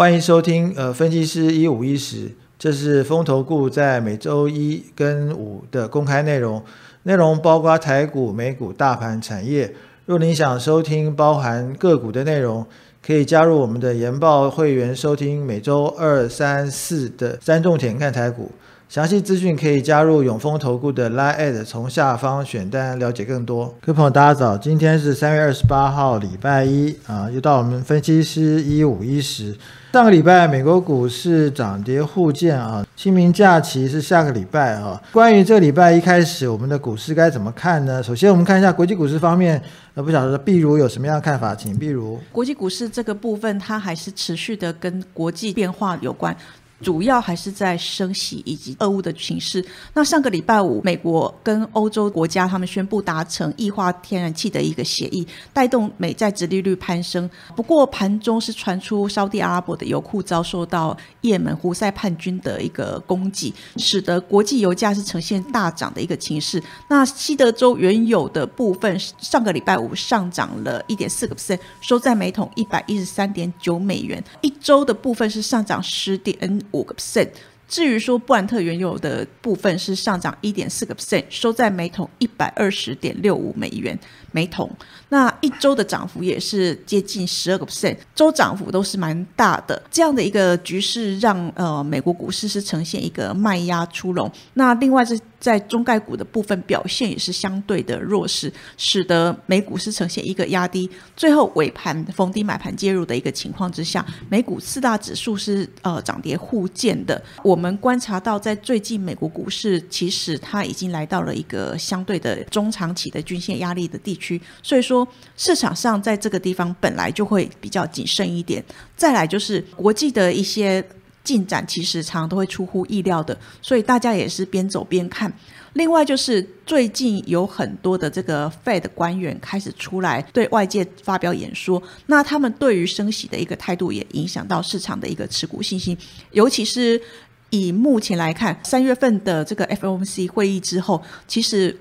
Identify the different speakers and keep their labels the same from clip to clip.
Speaker 1: 欢迎收听呃分析师一五一十，这是风投顾在每周一跟五的公开内容，内容包括台股、美股、大盘、产业。若您想收听包含个股的内容，可以加入我们的研报会员收听每周二、三、四的三重点看台股。详细资讯可以加入永丰投顾的 Line，从下方选单了解更多。各位朋友，大家早，今天是三月二十八号，礼拜一啊，又到我们分析师一五一十。上个礼拜美国股市涨跌互见啊，清明假期是下个礼拜啊。关于这个礼拜一开始我们的股市该怎么看呢？首先我们看一下国际股市方面，呃，不晓得碧如有什么样的看法，请碧如。
Speaker 2: 国际股市这个部分，它还是持续的跟国际变化有关。主要还是在升息以及俄乌的形势。那上个礼拜五，美国跟欧洲国家他们宣布达成液化天然气的一个协议，带动美债殖利率攀升。不过盘中是传出沙地阿拉伯的油库遭受到也门胡塞叛军的一个攻击，使得国际油价是呈现大涨的一个情势。那西德州原有的部分上个礼拜五上涨了一点四个 percent，收在每桶一百一十三点九美元。一周的部分是上涨十点。五个 percent。至于说布兰特原油的部分是上涨一点四个 percent，收在每桶一百二十点六五美元每桶。那一周的涨幅也是接近十二个 percent，周涨幅都是蛮大的。这样的一个局势让呃美国股市是呈现一个卖压出笼。那另外是在中概股的部分表现也是相对的弱势，使得美股是呈现一个压低。最后尾盘逢低买盘介入的一个情况之下，美股四大指数是呃涨跌互见的。我们观察到，在最近美国股市，其实它已经来到了一个相对的中长期的均线压力的地区，所以说市场上在这个地方本来就会比较谨慎一点。再来就是国际的一些进展，其实常常都会出乎意料的，所以大家也是边走边看。另外就是最近有很多的这个 Fed 官员开始出来对外界发表演说，那他们对于升息的一个态度也影响到市场的一个持股信心，尤其是以目前来看，三月份的这个 FOMC 会议之后，其实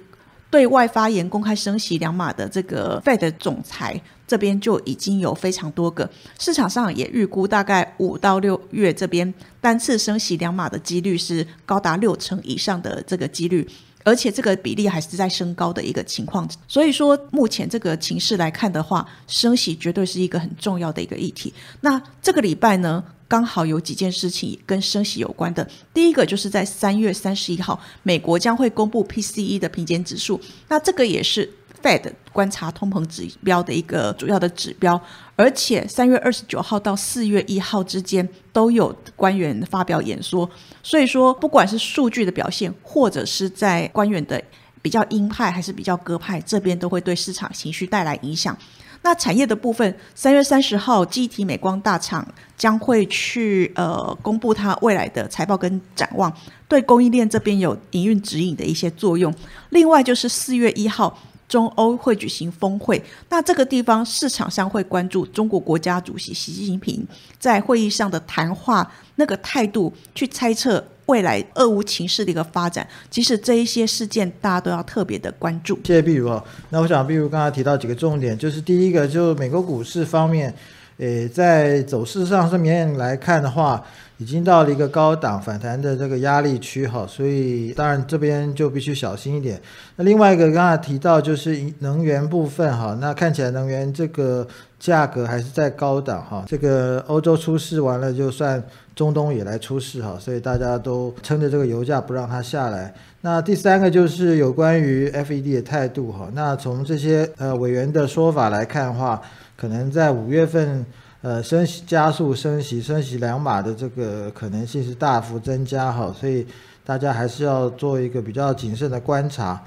Speaker 2: 对外发言公开升息两码的这个 Fed 总裁这边就已经有非常多个，市场上也预估大概五到六月这边单次升息两码的几率是高达六成以上的这个几率。而且这个比例还是在升高的一个情况，所以说目前这个情势来看的话，升息绝对是一个很重要的一个议题。那这个礼拜呢，刚好有几件事情跟升息有关的。第一个就是在三月三十一号，美国将会公布 PCE 的平减指数，那这个也是。Fed 观察通膨指标的一个主要的指标，而且三月二十九号到四月一号之间都有官员发表演说，所以说不管是数据的表现，或者是在官员的比较鹰派还是比较鸽派这边，都会对市场情绪带来影响。那产业的部分，三月三十号，基体美光大厂将会去呃公布它未来的财报跟展望，对供应链这边有营运指引的一些作用。另外就是四月一号。中欧会举行峰会，那这个地方市场上会关注中国国家主席习近平在会议上的谈话那个态度，去猜测未来俄乌情势的一个发展。其实这一些事件，大家都要特别的关注。
Speaker 1: 谢谢碧如啊。那我想碧如刚才提到几个重点，就是第一个，就是美国股市方面，诶，在走势上上面来看的话。已经到了一个高档反弹的这个压力区哈，所以当然这边就必须小心一点。那另外一个刚才提到就是能源部分哈，那看起来能源这个价格还是在高档哈。这个欧洲出事完了，就算中东也来出事哈，所以大家都撑着这个油价不让它下来。那第三个就是有关于 FED 的态度哈，那从这些呃委员的说法来看的话，可能在五月份。呃，升息加速升息，升息两码的这个可能性是大幅增加哈，所以大家还是要做一个比较谨慎的观察。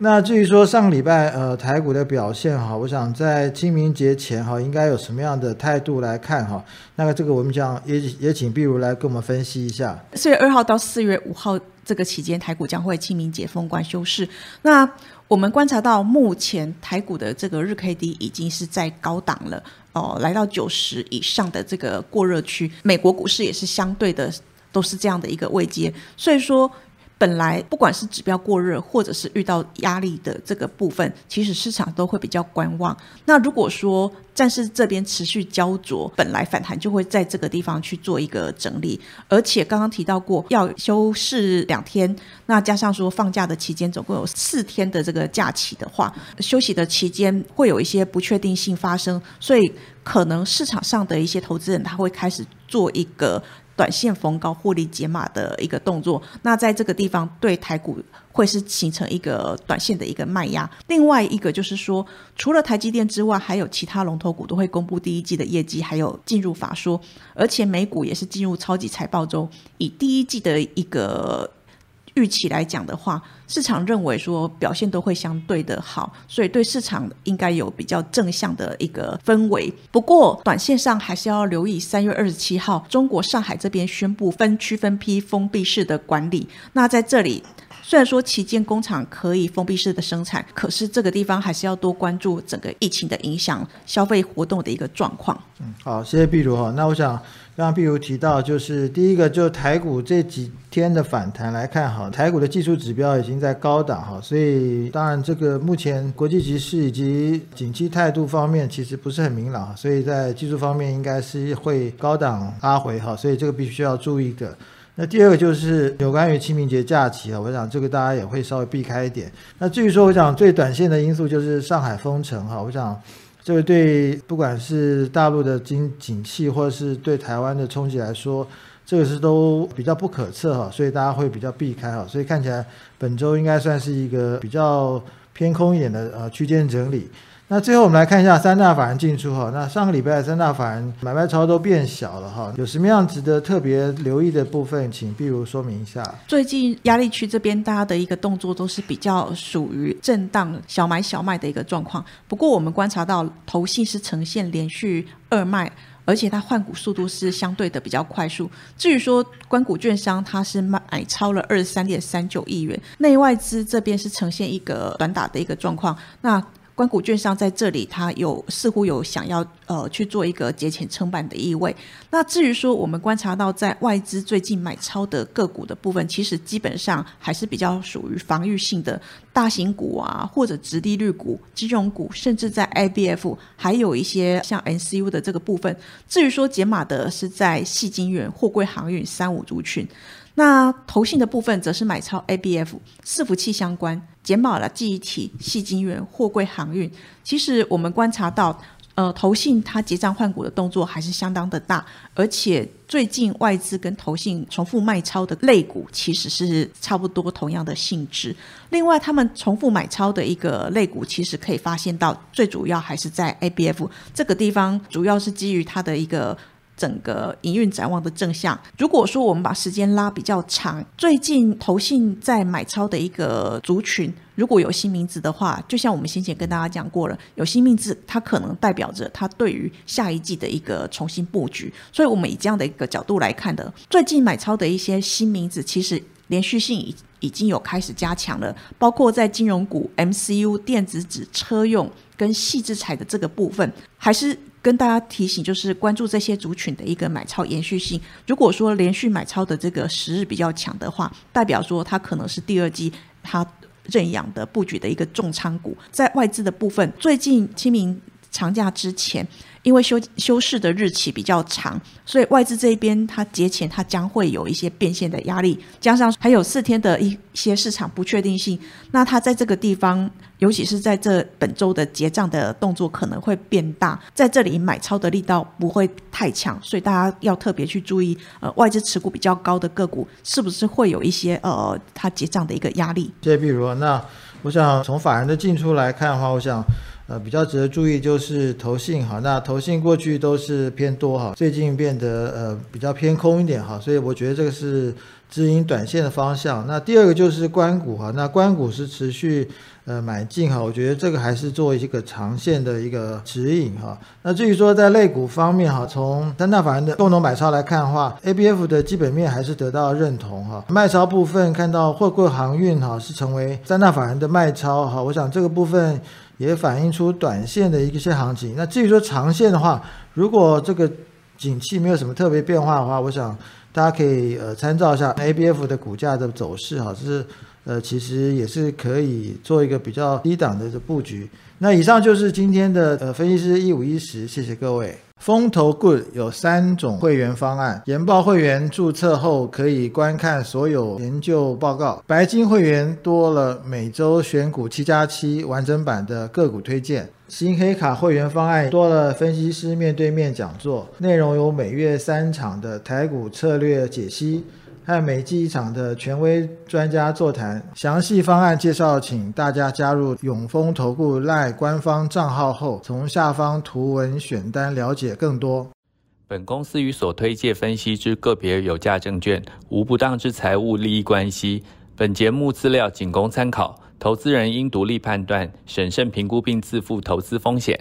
Speaker 1: 那至于说上个礼拜呃台股的表现哈，我想在清明节前哈，应该有什么样的态度来看哈？那个这个我们讲也也请碧如来跟我们分析一下。
Speaker 2: 四月二号到四月五号这个期间，台股将会清明节封关休市。那我们观察到目前台股的这个日 K D 已经是在高档了。哦，来到九十以上的这个过热区，美国股市也是相对的，都是这样的一个位阶。所以说，本来不管是指标过热，或者是遇到压力的这个部分，其实市场都会比较观望。那如果说暂时这边持续焦灼，本来反弹就会在这个地方去做一个整理。而且刚刚提到过要休市两天，那加上说放假的期间总共有四天的这个假期的话，休息的期间会有一些不确定性发生，所以可能市场上的一些投资人他会开始做一个。短线逢高获利解码的一个动作，那在这个地方对台股会是形成一个短线的一个卖压。另外一个就是说，除了台积电之外，还有其他龙头股都会公布第一季的业绩，还有进入法说，而且美股也是进入超级财报周，以第一季的一个。预期来讲的话，市场认为说表现都会相对的好，所以对市场应该有比较正向的一个氛围。不过，短线上还是要留意三月二十七号，中国上海这边宣布分区分批封闭式的管理。那在这里。虽然说旗舰工厂可以封闭式的生产，可是这个地方还是要多关注整个疫情的影响、消费活动的一个状况。
Speaker 1: 嗯，好，谢谢碧如哈。那我想刚刚碧如提到，就是第一个，就台股这几天的反弹来看，哈，台股的技术指标已经在高档哈，所以当然这个目前国际局势以及景气态度方面其实不是很明朗，所以在技术方面应该是会高档拉回哈，所以这个必须要注意的。那第二个就是有关于清明节假期啊，我想这个大家也会稍微避开一点。那至于说，我想最短线的因素就是上海封城哈，我想这个对不管是大陆的经景气，或者是对台湾的冲击来说，这个是都比较不可测哈，所以大家会比较避开哈。所以看起来本周应该算是一个比较偏空一点的呃区间整理。那最后我们来看一下三大法人进出哈。那上个礼拜三大法人买卖超都变小了哈，有什么样值得特别留意的部分，请比如说明一下。
Speaker 2: 最近压力区这边大家的一个动作都是比较属于震荡小买小卖的一个状况。不过我们观察到头信是呈现连续二卖，而且它换股速度是相对的比较快速。至于说关股券商，它是买超了二十三点三九亿元，内外资这边是呈现一个短打的一个状况。那关谷券商在这里，它有似乎有想要呃去做一个节前撑板的意味。那至于说我们观察到在外资最近买超的个股的部分，其实基本上还是比较属于防御性的大型股啊，或者直利率股、金融股，甚至在 IBF 还有一些像 NCU 的这个部分。至于说解码的是在细金源、货柜航运三五族群。那投信的部分则是买超 ABF 伺服器相关，减码了记忆体、细晶圆、货柜航运。其实我们观察到，呃，投信它结账换股的动作还是相当的大，而且最近外资跟投信重复卖超的类股其实是差不多同样的性质。另外，他们重复买超的一个类股，其实可以发现到，最主要还是在 ABF 这个地方，主要是基于它的一个。整个营运展望的正向。如果说我们把时间拉比较长，最近投信在买超的一个族群，如果有新名字的话，就像我们先前跟大家讲过了，有新名字，它可能代表着它对于下一季的一个重新布局。所以，我们以这样的一个角度来看的，最近买超的一些新名字，其实连续性已已经有开始加强了，包括在金融股、MCU、电子纸、车用跟细制材的这个部分，还是。跟大家提醒，就是关注这些族群的一个买超延续性。如果说连续买超的这个时日比较强的话，代表说它可能是第二季它认养的布局的一个重仓股。在外资的部分，最近清明长假之前。因为休休市的日期比较长，所以外资这一边它节前它将会有一些变现的压力，加上还有四天的一些市场不确定性，那它在这个地方，尤其是在这本周的结账的动作可能会变大，在这里买超的力道不会太强，所以大家要特别去注意，呃，外资持股比较高的个股是不是会有一些呃它结账的一个压力。
Speaker 1: 这比如那我想从法人的进出来看的话，我想。呃，比较值得注意就是投信哈，那投信过去都是偏多哈，最近变得呃比较偏空一点哈，所以我觉得这个是指引短线的方向。那第二个就是关股哈，那关股是持续呃买进哈，我觉得这个还是做一个长线的一个指引哈。那至于说在类股方面哈，从三大法人的共同买超来看的话，A B F 的基本面还是得到认同哈。卖超部分看到货柜航运哈是成为三大法人的卖超哈，我想这个部分。也反映出短线的一些行情。那至于说长线的话，如果这个景气没有什么特别变化的话，我想。大家可以呃参照一下 ABF 的股价的走势哈，是呃其实也是可以做一个比较低档的布局。那以上就是今天的呃分析师一五一十，谢谢各位。风投 Good 有三种会员方案，研报会员注册后可以观看所有研究报告，白金会员多了每周选股七加七完整版的个股推荐，新黑卡会员方案多了分析师面对面讲座，内容有每月三场的台股策略解析。和每季一场的权威专家座谈，详细方案介绍，请大家加入永丰投顾赖官方账号后，从下方图文选单了解更多。
Speaker 3: 本公司与所推介分析之个别有价证券无不当之财务利益关系。本节目资料仅供参考，投资人应独立判断、审慎评估并自负投资风险。